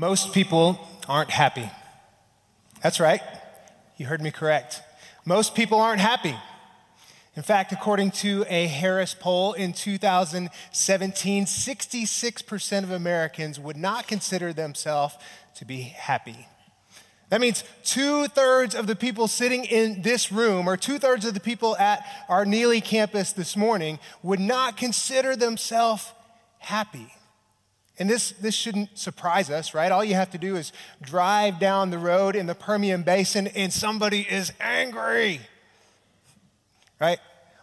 Most people aren't happy. That's right. You heard me correct. Most people aren't happy. In fact, according to a Harris poll in 2017, 66% of Americans would not consider themselves to be happy. That means two thirds of the people sitting in this room, or two thirds of the people at our Neely campus this morning, would not consider themselves happy. And this, this shouldn't surprise us, right? All you have to do is drive down the road in the Permian Basin and somebody is angry, right?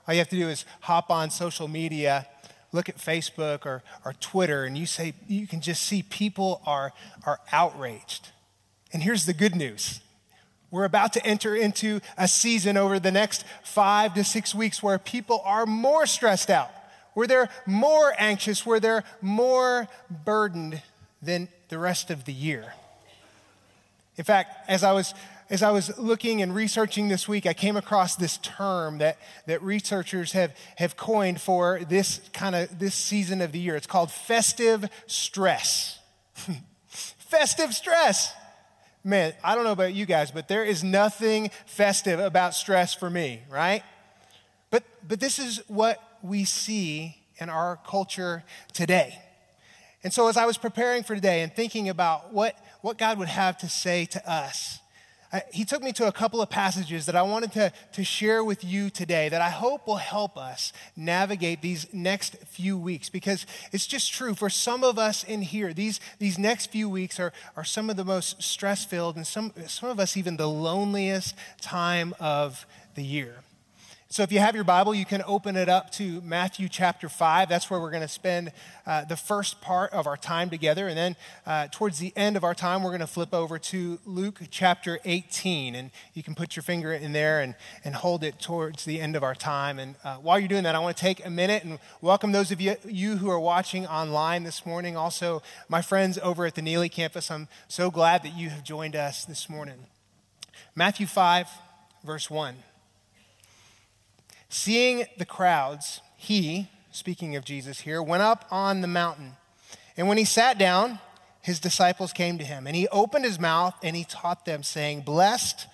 All you have to do is hop on social media, look at Facebook or, or Twitter, and you say, you can just see people are, are outraged. And here's the good news. We're about to enter into a season over the next five to six weeks where people are more stressed out where they're more anxious, where they're more burdened than the rest of the year. In fact, as I was as I was looking and researching this week, I came across this term that, that researchers have, have coined for this kind of this season of the year. It's called festive stress. festive stress. Man, I don't know about you guys, but there is nothing festive about stress for me, right? But but this is what we see in our culture today. And so, as I was preparing for today and thinking about what, what God would have to say to us, I, he took me to a couple of passages that I wanted to, to share with you today that I hope will help us navigate these next few weeks. Because it's just true for some of us in here, these, these next few weeks are, are some of the most stress filled and some, some of us even the loneliest time of the year. So, if you have your Bible, you can open it up to Matthew chapter 5. That's where we're going to spend uh, the first part of our time together. And then, uh, towards the end of our time, we're going to flip over to Luke chapter 18. And you can put your finger in there and, and hold it towards the end of our time. And uh, while you're doing that, I want to take a minute and welcome those of you, you who are watching online this morning. Also, my friends over at the Neely campus, I'm so glad that you have joined us this morning. Matthew 5, verse 1. Seeing the crowds, he, speaking of Jesus here, went up on the mountain. And when he sat down, his disciples came to him. And he opened his mouth and he taught them, saying, Blessed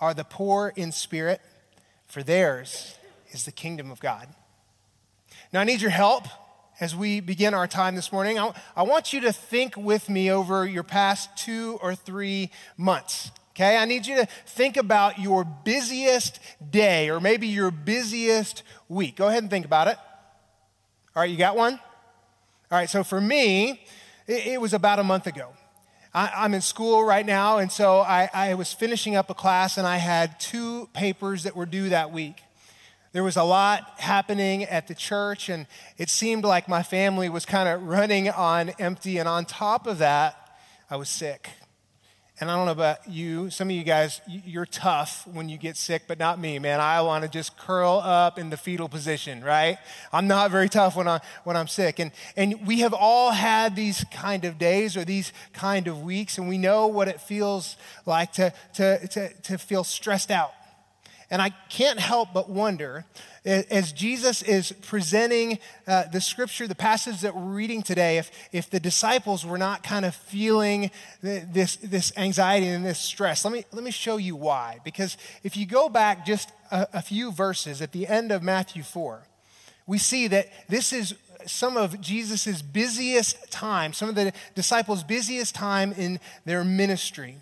are the poor in spirit, for theirs is the kingdom of God. Now, I need your help as we begin our time this morning. I, I want you to think with me over your past two or three months. Okay, I need you to think about your busiest day or maybe your busiest week. Go ahead and think about it. All right, you got one? All right, so for me, it, it was about a month ago. I, am in school right now, and so I, I was finishing up a class and I had two papers that were due that week. There was a lot happening at the church, and it seemed like my family was kind of running on empty. And on top of that, I was sick. And I don't know about you, some of you guys, you're tough when you get sick, but not me, man. I want to just curl up in the fetal position, right? I'm not very tough when, I, when I'm sick. And, and we have all had these kind of days or these kind of weeks, and we know what it feels like to, to, to, to feel stressed out. And I can't help but wonder as Jesus is presenting uh, the scripture, the passage that we're reading today, if, if the disciples were not kind of feeling this, this anxiety and this stress, let me, let me show you why. Because if you go back just a, a few verses at the end of Matthew 4, we see that this is some of Jesus' busiest time, some of the disciples' busiest time in their ministry.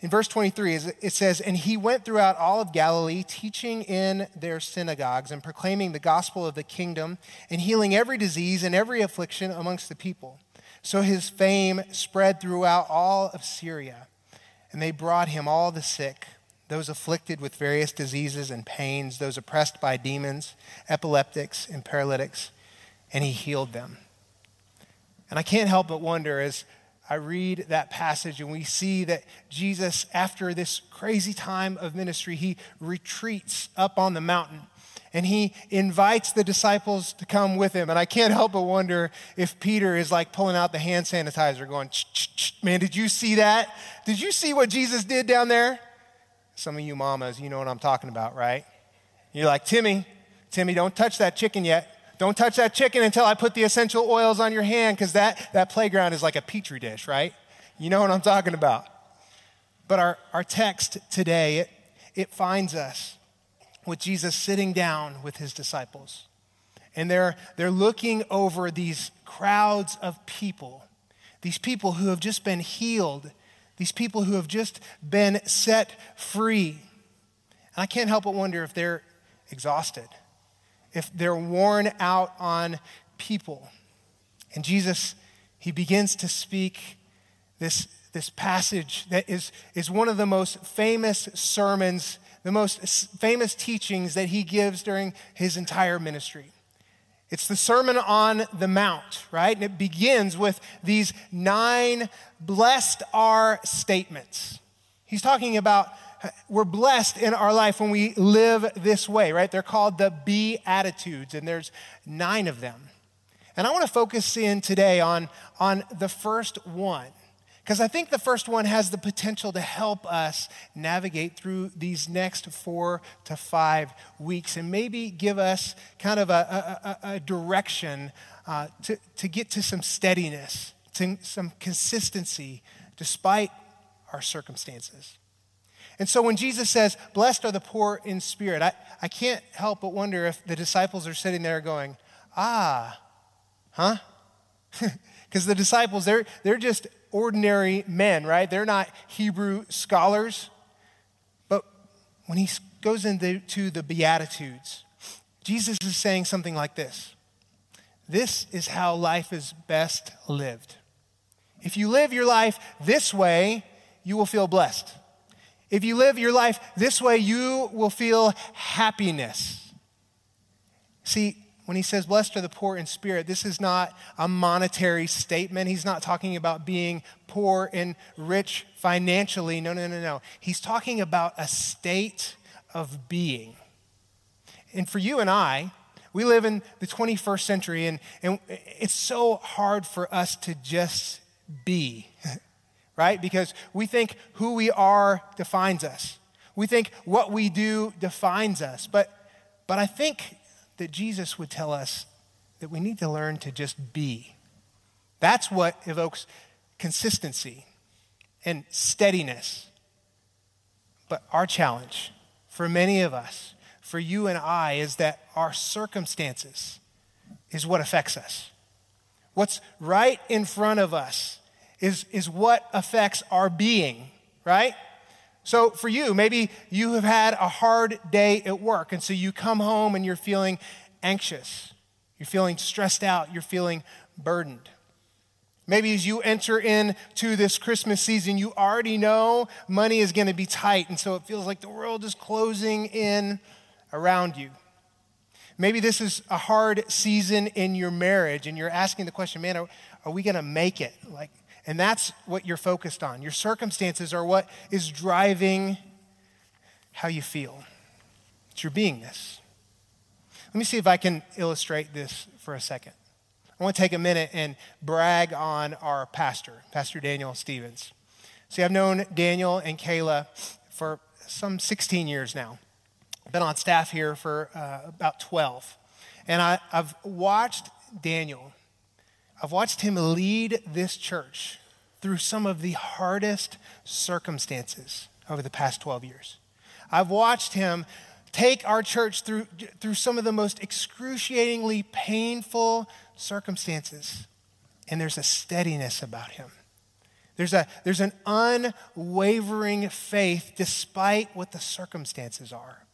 In verse 23, it says, And he went throughout all of Galilee, teaching in their synagogues and proclaiming the gospel of the kingdom and healing every disease and every affliction amongst the people. So his fame spread throughout all of Syria. And they brought him all the sick, those afflicted with various diseases and pains, those oppressed by demons, epileptics, and paralytics, and he healed them. And I can't help but wonder as I read that passage and we see that Jesus, after this crazy time of ministry, he retreats up on the mountain and he invites the disciples to come with him. And I can't help but wonder if Peter is like pulling out the hand sanitizer, going, man, did you see that? Did you see what Jesus did down there? Some of you mamas, you know what I'm talking about, right? You're like, Timmy, Timmy, don't touch that chicken yet. Don't touch that chicken until I put the essential oils on your hand because that, that playground is like a petri dish, right? you know what I'm talking about. But our, our text today, it, it finds us with Jesus sitting down with his disciples. And they're, they're looking over these crowds of people, these people who have just been healed, these people who have just been set free. And I can't help but wonder if they're exhausted, if they're worn out on people. And Jesus, he begins to speak this, this passage that is, is one of the most famous sermons, the most famous teachings that he gives during his entire ministry. It's the Sermon on the Mount, right? And it begins with these nine blessed are statements. He's talking about we're blessed in our life when we live this way, right? They're called the Beatitudes, and there's nine of them. And I want to focus in today on, on the first one. Because I think the first one has the potential to help us navigate through these next four to five weeks and maybe give us kind of a, a, a direction uh, to, to get to some steadiness, to some consistency despite our circumstances. And so when Jesus says, Blessed are the poor in spirit, I, I can't help but wonder if the disciples are sitting there going, Ah, huh? Because the disciples, they're, they're just ordinary men, right? They're not Hebrew scholars. But when he goes into the Beatitudes, Jesus is saying something like this This is how life is best lived. If you live your life this way, you will feel blessed. If you live your life this way, you will feel happiness. See, when he says, Blessed are the poor in spirit, this is not a monetary statement. He's not talking about being poor and rich financially. No, no, no, no. He's talking about a state of being. And for you and I, we live in the 21st century, and, and it's so hard for us to just be, right? Because we think who we are defines us. We think what we do defines us. But, but I think that Jesus would tell us that we need to learn to just be. That's what evokes consistency and steadiness. But our challenge for many of us, for you and I, is that our circumstances is what affects us. What's right in front of us is, is what affects our being, right? So, for you, maybe you have had a hard day at work, and so you come home and you're feeling anxious, you're feeling stressed out, you're feeling burdened. Maybe as you enter into this Christmas season, you already know money is going to be tight, and so it feels like the world is closing in around you. Maybe this is a hard season in your marriage, and you're asking the question, man, are, are we going to make it? Like, and that's what you're focused on. Your circumstances are what is driving how you feel. It's your beingness. Let me see if I can illustrate this for a second. I want to take a minute and brag on our pastor, Pastor Daniel Stevens. See, I've known Daniel and Kayla for some 16 years now. I've been on staff here for uh, about 12. And I, I've watched Daniel I've watched him lead this church through some of the hardest circumstances over the past 12 years. I've watched him take our church through, through some of the most excruciatingly painful circumstances, and there's a steadiness about him. There's, a, there's an unwavering faith despite what the circumstances are.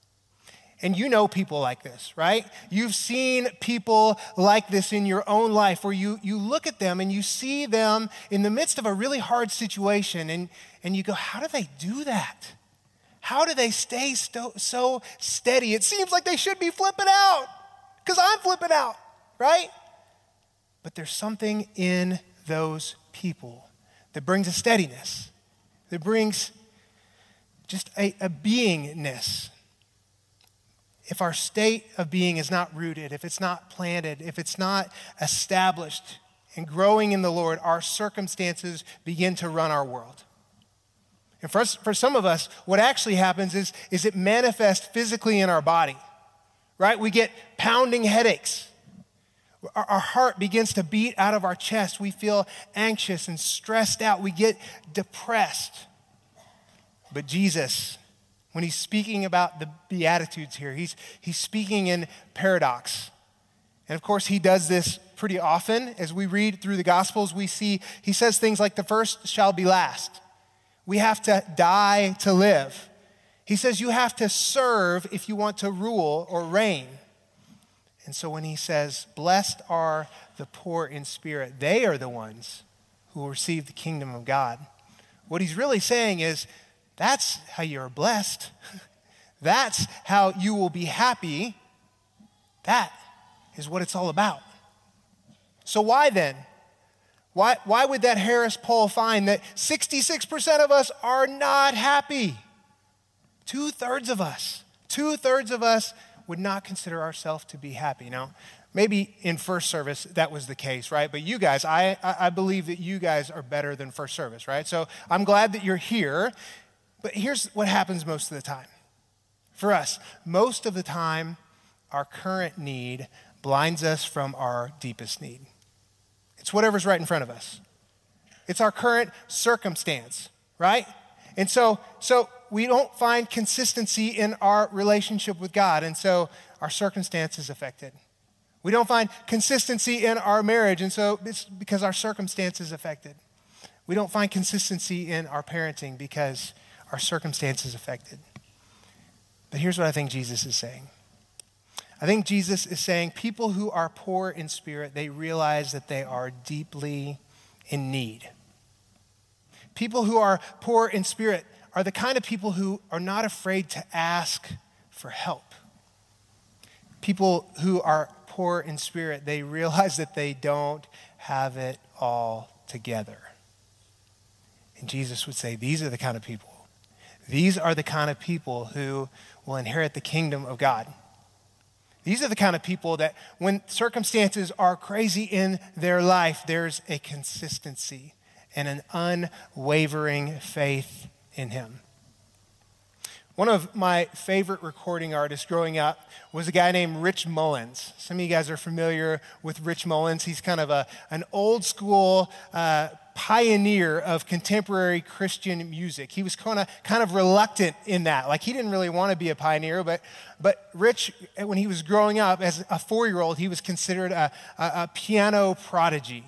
And you know people like this, right? You've seen people like this in your own life where you, you look at them and you see them in the midst of a really hard situation and, and you go, How do they do that? How do they stay sto- so steady? It seems like they should be flipping out because I'm flipping out, right? But there's something in those people that brings a steadiness, that brings just a, a beingness if our state of being is not rooted, if it's not planted, if it's not established and growing in the Lord, our circumstances begin to run our world. And for, us, for some of us, what actually happens is, is it manifests physically in our body, right? We get pounding headaches. Our, our heart begins to beat out of our chest. We feel anxious and stressed out. We get depressed. But Jesus, when he's speaking about the Beatitudes here, he's, he's speaking in paradox. And of course, he does this pretty often. As we read through the Gospels, we see he says things like, The first shall be last. We have to die to live. He says, You have to serve if you want to rule or reign. And so when he says, Blessed are the poor in spirit, they are the ones who will receive the kingdom of God. What he's really saying is, That's how you're blessed. That's how you will be happy. That is what it's all about. So, why then? Why, why would that Harris poll find that 66% of us are not happy? Two thirds of us, two thirds of us would not consider ourselves to be happy. Now, maybe in first service that was the case, right? But you guys, I, I believe that you guys are better than first service, right? So I'm glad that you're here. But here's what happens most of the time. For us, most of the time, our current need blinds us from our deepest need. It's whatever's right in front of us. It's our current circumstance, right? And so, so we don't find consistency in our relationship with God, and so our circumstance is affected. We don't find consistency in our marriage, and so it's because our circumstance is affected. We don't find consistency in our parenting because our circumstance is affected. But here's what I think Jesus is saying I think Jesus is saying people who are poor in spirit, they realize that they are deeply in need. People who are poor in spirit are the kind of people who are not afraid to ask for help. People who are poor in spirit, they realize that they don't have it all together. And Jesus would say, These are the kind of people. These are the kind of people who will inherit the kingdom of God. These are the kind of people that, when circumstances are crazy in their life, there's a consistency and an unwavering faith in Him. One of my favorite recording artists growing up was a guy named Rich Mullins. Some of you guys are familiar with Rich Mullins. He's kind of a, an old school uh, pioneer of contemporary Christian music. He was kind of kind of reluctant in that. Like he didn't really want to be a pioneer, but but Rich, when he was growing up as a four year old, he was considered a, a, a, piano prodigy.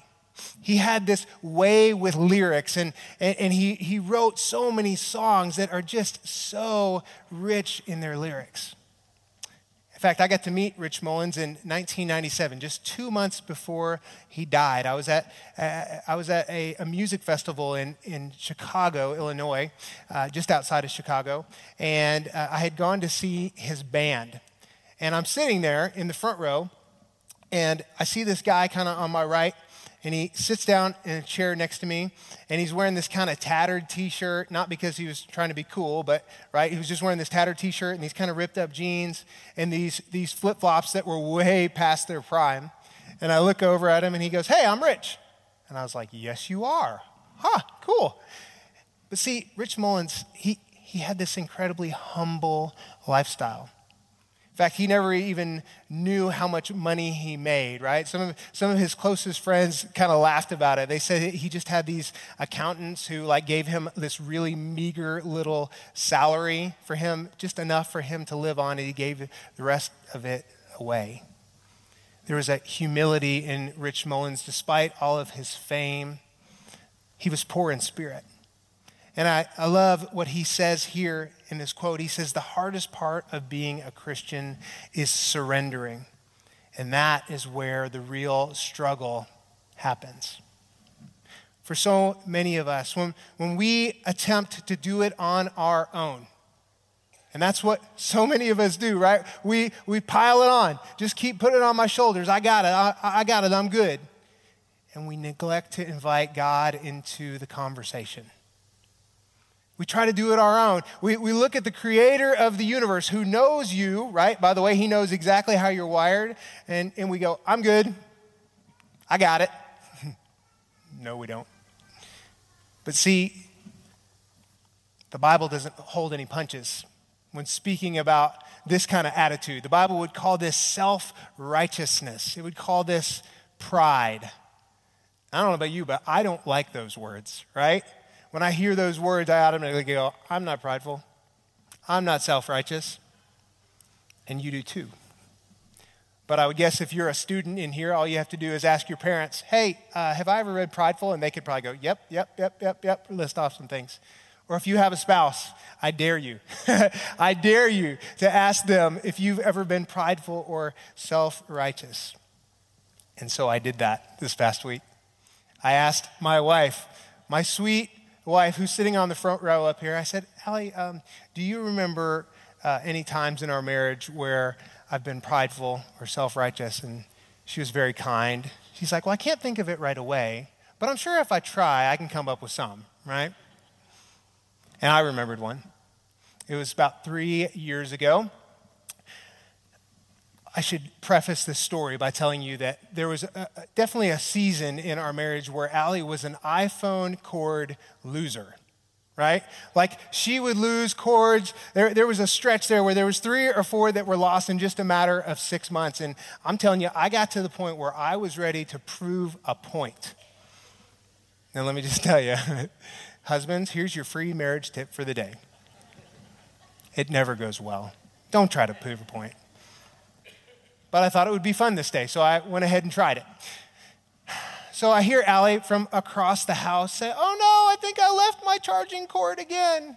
He had this way with lyrics, and, and, and he, he wrote so many songs that are just so rich in their lyrics fact, I got to meet Rich Mullins in 1997, just two months before he died. I was at, uh, I was at a, a, music festival in, in Chicago, Illinois, uh, just outside of Chicago, and uh, I had gone to see his band. And I'm sitting there in the front row, and I see this guy kind of on my right, and he sits down in a chair next to me and he's wearing this kind of tattered t-shirt not because he was trying to be cool but right he was just wearing this tattered t-shirt and these kind of ripped up jeans and these these flip-flops that were way past their prime. And i look over at him and he goes hey i'm rich. And i was like yes you are. Huh cool. But see rich mullins he he had this incredibly humble lifestyle in fact, he never even knew how much money he made, right? Some of, some of his closest friends kind of laughed about it. They said he just had these accountants who like gave him this really meager little salary for him, just enough for him to live on, and he gave the rest of it away. There was a humility in Rich Mullins, despite all of his fame. He was poor in spirit. And I, I love what he says here in this quote. He says, The hardest part of being a Christian is surrendering. And that is where the real struggle happens. For so many of us, when, when we attempt to do it on our own, and that's what so many of us do, right? We, we pile it on. Just keep putting it on my shoulders. I got it. I, I got it. I'm good. And we neglect to invite God into the conversation. We try to do it our own. We, we look at the creator of the universe who knows you, right? By the way, he knows exactly how you're wired. And, and we go, I'm good. I got it. no, we don't. But see, the Bible doesn't hold any punches when speaking about this kind of attitude. The Bible would call this self righteousness, it would call this pride. I don't know about you, but I don't like those words, right? When I hear those words, I automatically go, I'm not prideful. I'm not self righteous. And you do too. But I would guess if you're a student in here, all you have to do is ask your parents, hey, uh, have I ever read Prideful? And they could probably go, yep, yep, yep, yep, yep, list off some things. Or if you have a spouse, I dare you. I dare you to ask them if you've ever been prideful or self righteous. And so I did that this past week. I asked my wife, my sweet wife, who's sitting on the front row up here, I said, Allie, um, do you remember uh, any times in our marriage where I've been prideful or self righteous? And she was very kind. She's like, Well, I can't think of it right away, but I'm sure if I try, I can come up with some, right? And I remembered one. It was about three years ago. I should preface this story by telling you that there was a, definitely a season in our marriage where Allie was an iPhone cord loser, right? Like she would lose cords. There, there was a stretch there where there was three or four that were lost in just a matter of six months. And I'm telling you, I got to the point where I was ready to prove a point. Now, let me just tell you, husbands, here's your free marriage tip for the day. It never goes well. Don't try to prove a point but I thought it would be fun this day, so I went ahead and tried it. So I hear Allie from across the house say, Oh no, I think I left my charging cord again.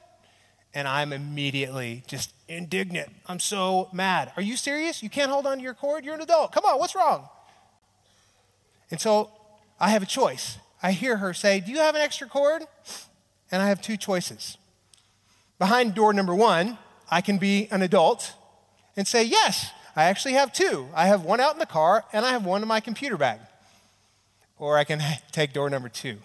And I'm immediately just indignant. I'm so mad. Are you serious? You can't hold on to your cord? You're an adult. Come on, what's wrong? And so I have a choice. I hear her say, Do you have an extra cord? And I have two choices. Behind door number one, I can be an adult and say, Yes, I actually have two. I have one out in the car, and I have one in my computer bag. Or I can take door number two.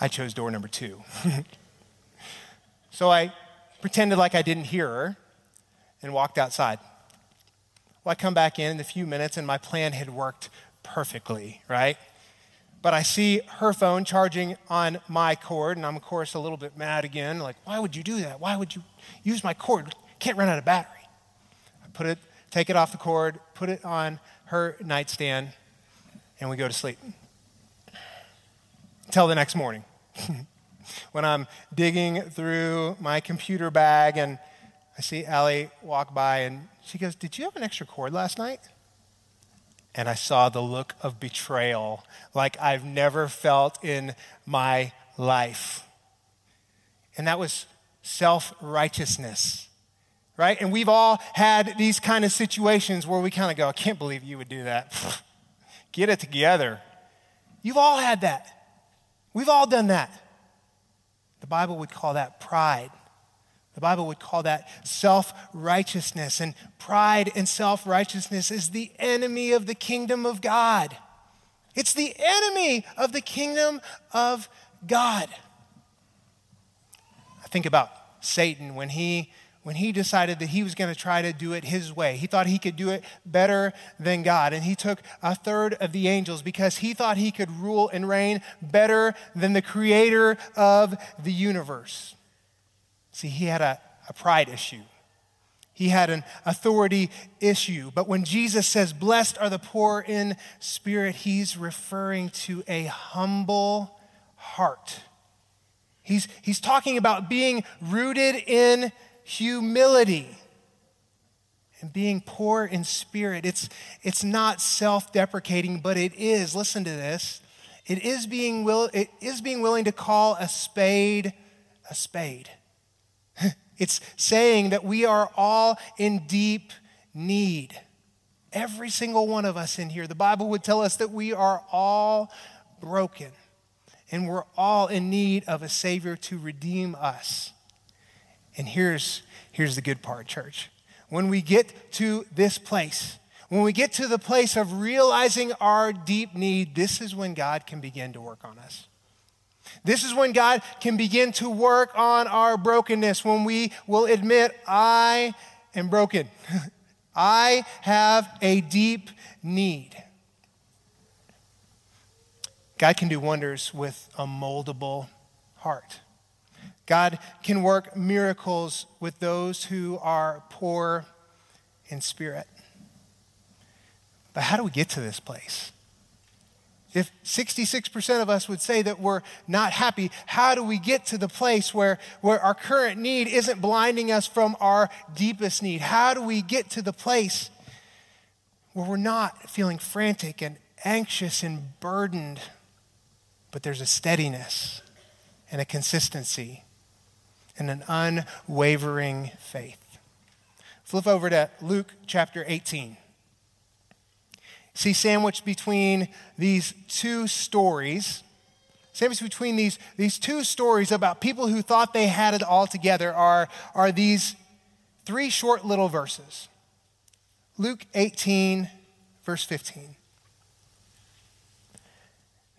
I chose door number two. so I pretended like I didn't hear her and walked outside. Well, I come back in in a few minutes, and my plan had worked perfectly, right? But I see her phone charging on my cord, and I'm, of course, a little bit mad again. Like, why would you do that? Why would you use my cord? Can't run out of battery put it, take it off the cord, put it on her nightstand, and we go to sleep. Until the next morning. when I'm digging through my computer bag and I see Allie walk by and she goes, Did you have an extra cord last night? And I saw the look of betrayal like I've never felt in my life. And that was self righteousness right? And we've all had these kind of situations where we kind of go, I can't believe you would do that. Get it together. You've all had that. We've all done that. The Bible would call that pride. The Bible would call that self righteousness. And pride and self righteousness is the enemy of the kingdom of God. It's the enemy of the kingdom of God. I think about Satan when he when he decided that he was going to try to do it his way. He thought he could do it better than God. And he took a third of the angels because he thought he could rule and reign better than the creator of the universe. See, he had a, a pride issue. He had an authority issue. But when Jesus says, Blessed are the poor in spirit, he's referring to a humble heart. He's, he's talking about being rooted in humility and being poor in spirit. It's, it's not self deprecating, but it is, listen to this, it is, being will, it is being willing to call a spade a spade. it's saying that we are all in deep need. Every single one of us in here. The Bible would tell us that we are all broken and we're all in need of a Savior to redeem us. And here's, here's the good part, church. When we get to this place, when we get to the place of realizing our deep need, this is when God can begin to work on us. This is when God can begin to work on our brokenness, when we will admit, I am broken. I have a deep need. God can do wonders with a moldable heart. God can work miracles with those who are poor in spirit. But how do we get to this place? If 66% of us would say that we're not happy, how do we get to the place where, where our current need isn't blinding us from our deepest need? How do we get to the place where we're not feeling frantic and anxious and burdened, but there's a steadiness and a consistency and an unwavering faith? Flip over to Luke chapter 18. See, sandwiched between these two stories, sandwiched between these, these two stories about people who thought they had it all together are, are these three short little verses. Luke 18, verse 15.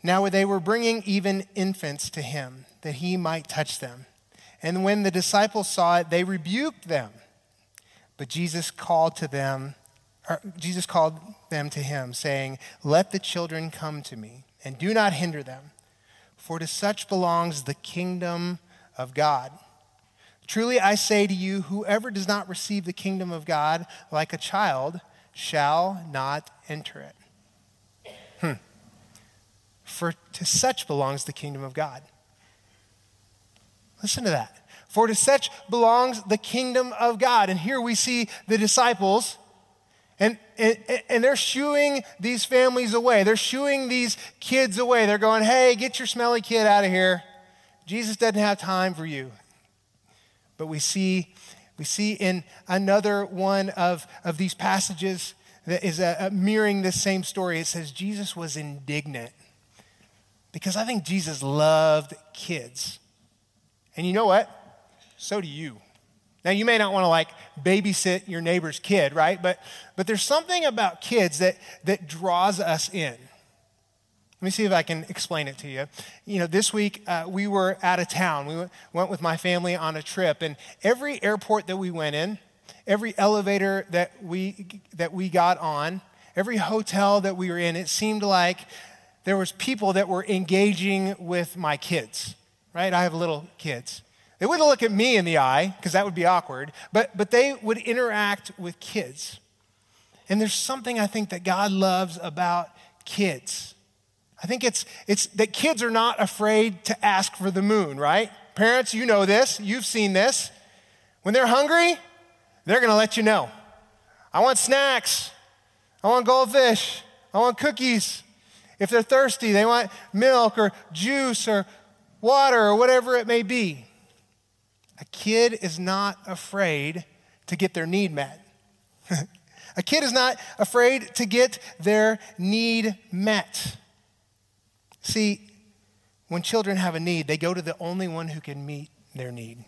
Now they were bringing even infants to him that he might touch them. And when the disciples saw it, they rebuked them. But Jesus called to them Jesus called them to him, saying, Let the children come to me, and do not hinder them, for to such belongs the kingdom of God. Truly I say to you, whoever does not receive the kingdom of God like a child shall not enter it. Hmm. For to such belongs the kingdom of God. Listen to that. For to such belongs the kingdom of God. And here we see the disciples and, and, and, they're shooing these families away. They're shooing these kids away. They're going, hey, get your smelly kid out of here. Jesus doesn't have time for you. But we see, we see in another one of, of these passages that is a, a mirroring this same story, it says Jesus was indignant. Because I think Jesus loved kids. And you know what? So do you. Now, you may not want to like babysit your neighbor's kid, right? But, but there's something about kids that, that draws us in. Let me see if I can explain it to you. You know, this week uh, we were out of town. We went with my family on a trip, and every airport that we went in, every elevator that we, that we got on, every hotel that we were in, it seemed like there was people that were engaging with my kids, right? I have little kids. They wouldn't look at me in the eye, because that would be awkward, but, but they would interact with kids. And there's something I think that God loves about kids. I think it's, it's that kids are not afraid to ask for the moon, right? Parents, you know this, you've seen this. When they're hungry, they're gonna let you know. I want snacks, I want goldfish, I want cookies. If they're thirsty, they want milk or juice or water or whatever it may be. A kid is not afraid to get their need met. a kid is not afraid to get their need met. See, when children have a need, they go to the only one who can meet their need.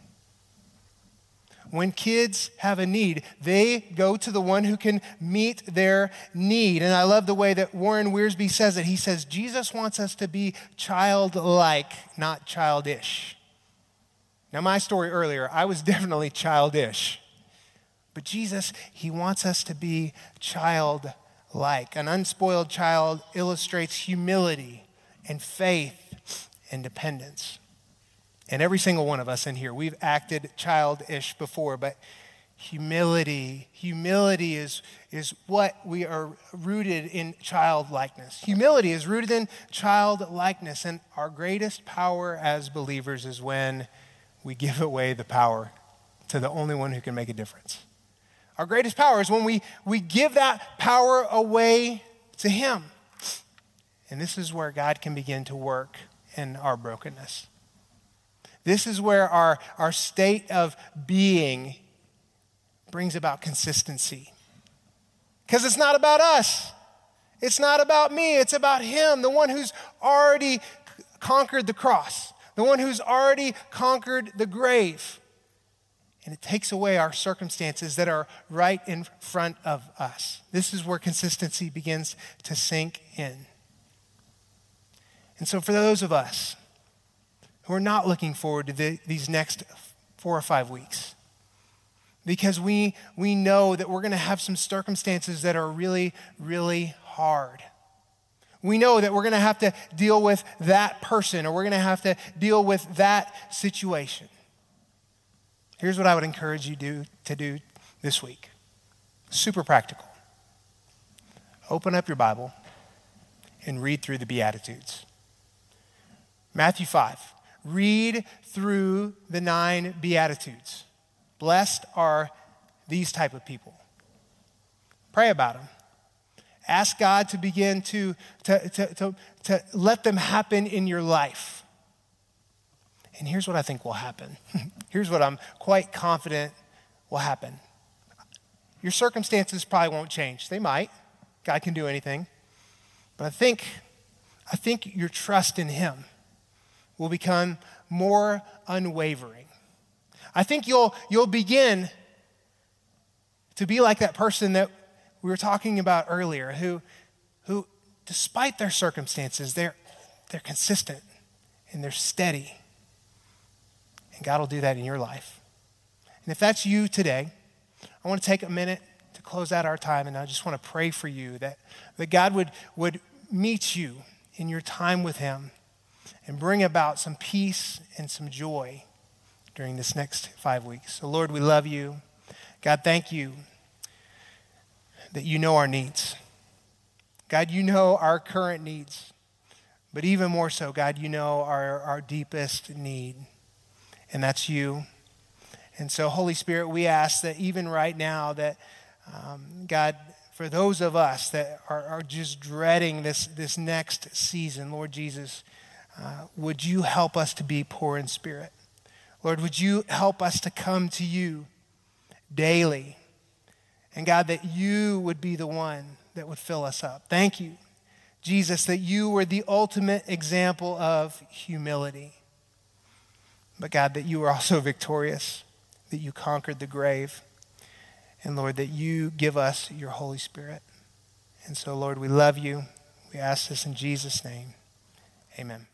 When kids have a need, they go to the one who can meet their need. And I love the way that Warren Wiersbe says it. He says, Jesus wants us to be childlike, not childish. Now, my story earlier, I was definitely childish. But Jesus, he wants us to be childlike. An unspoiled child illustrates humility and faith and dependence. And every single one of us in here, we've acted childish before, but humility, humility is, is what we are rooted in childlikeness. Humility is rooted in childlikeness, and our greatest power as believers is when we give away the power to the only one who can make a difference. Our greatest power is when we, we give that power away to Him. And this is where God can begin to work in our brokenness. This is where our, our state of being brings about consistency. Because it's not about us, it's not about me, it's about Him, the one who's already conquered the cross the one who's already conquered the grave. And it takes away our circumstances that are right in front of us. This is where consistency begins to sink in. And so, for those of us who are not looking forward to the, these next four or five weeks, because we, we know that we're going to have some circumstances that are really, really hard we know that we're going to have to deal with that person or we're going to have to deal with that situation. here's what I would encourage you do, to do this week super practical. Open up your Bible and read through the Beatitudes. Matthew 5. Read through the nine Beatitudes. Blessed are these type of people. Pray about them. Ask God to begin to, to, to, to, to let them happen in your life. And here's what I think will happen. here's what I'm quite confident will happen. Your circumstances probably won't change. They might. God can do anything. But I think, I think your trust in Him will become more unwavering. I think you'll, you'll begin to be like that person that we were talking about earlier who, who despite their circumstances, they're, they're consistent and they're steady. And God will do that in your life. And if that's you today, I want to take a minute to close out our time, and I just want to pray for you that, that God would, would meet you in your time with Him and bring about some peace and some joy during this next five weeks. So, Lord, we love you. God, thank you that you know our needs. God, you know our current needs. But even more so, God, you know our, our deepest need, and that's you. And so, Holy Spirit, we ask that even right now, that um, God, for those of us that are, are just dreading this, this next season, Lord Jesus, uh, would you help us to be poor in spirit? Lord, would you help us to come to you daily? And God, that you would be the one that would fill us up. Thank you, Jesus, that you were the ultimate example of humility. But God, that you were also victorious, that you conquered the grave. And Lord, that you give us your Holy Spirit. And so, Lord, we love you. We ask this in Jesus' name. Amen.